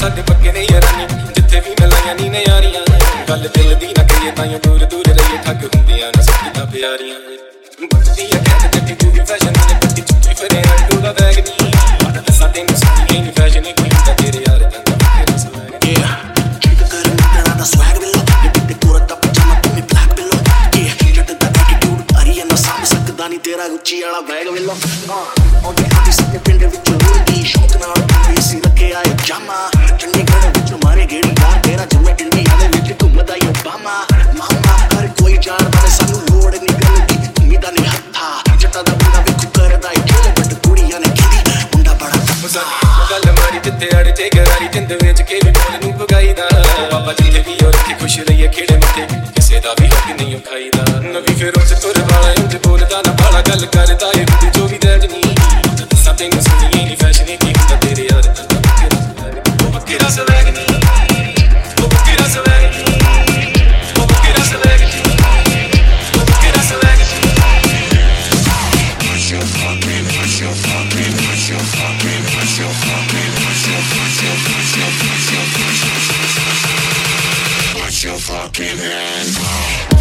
ਸਾਡੇ ਪੱਕੇ ਨੇ ਯਾਰਾਨੀ ਜਿੱਥੇ ਵੀ ਮਿਲਾਈਆਂ ਨੀ ਨਿਆਰੀਆਂ ਗੱਲ ਦਿਲ ਦੀ ਨਾ ਕਹੀਏ ਤਾਂ ਦੂਰ ਦੂਰ ਰਹੀਏ ਠੱਗ ਹੁੰਦੀਆਂ ਨਾ ਸੱਚੀਆਂ ਪਿਆਰੀਆਂ ਬੱਤੀ ਆ ਕਹਿੰਦੇ ਚੱਟੀ ਤੂੰ ਵੀ ਫੈਸ਼ਨ ਨੇ ਪੱਟੀ ਚੁੱਕੀ ਫਿਰੇ ਆਲਟੂ ਦਾ ਬੈਗ ਨਹੀਂ ਆਹ ਦੱਸਾਂ ਤੈਨੂੰ ਸੁਣੀ ਨਹੀਂ ਫੈਸ਼ਨ ਨਹੀਂ ਕੋਈ ਹੁੰਦਾ ਤੇਰੇ ਯਾਰ ਦਾ ਤੇਰਾ swag Yeah, keep it good and nothing on the swag below. You put the pura da pajama, put me black below. Yeah, ਜੱਟ ਦਾ attitude ਅਰੀ ਨਾ ਸਾਂਭ ਸਕਦਾ ਨਹੀਂ ਤੇਰਾ ਉੱਚੀ ਵਾਲਾ ਬੈਗ ਵੇਲੋ ਆਉਂਦੀ ਆਉਂਦੀ ਸਾਡੇ ਪਿੰਡ ਵਿੱਚ ਰੁੜਦੀ ਸ਼ੌਕ ਨਾਲ ਪੂਰੀ ਸੀ ਰੱਖਿਆ ਏ ਜਾਮਾ ਚੰਡੀਗੜ੍ਹ ਵਿੱਚ ਮਾਰੇ ਗੇੜੀ ਯਾਰ ਤੇਰਾ ਜਿਵੇਂ ਇੰਡੀਆ ਦੇ ਜਿੱਥੇ ਅੜ ਜੇ ਗਰਾਰੀ ਜਿੰਦ ਵਿੱਚ ਕੇ ਵੀ ਬੋਲ ਨੂੰ ਪਗਾਈਦਾ ਬਾਬਾ ਜਿੱਥੇ ਵੀ ਹੋਰ ਕਿ ਖੁਸ਼ ਰਹੀਏ ਖੇੜੇ ਮੱਥੇ, ਕਿਸੇ ਦਾ ਵੀ ਹੱਕ ਨਹੀਂ ਖਾਈਦਾ ਨਵੀਂ ਫਿਰੋਜ਼ ਤੁਰ ਵਾਲਾ ਇੰਜ ਬੋਲਦਾ, ਨਾ ਬਾਲਾ ਗੱਲ ਕਰਦਾ। Fucking hands.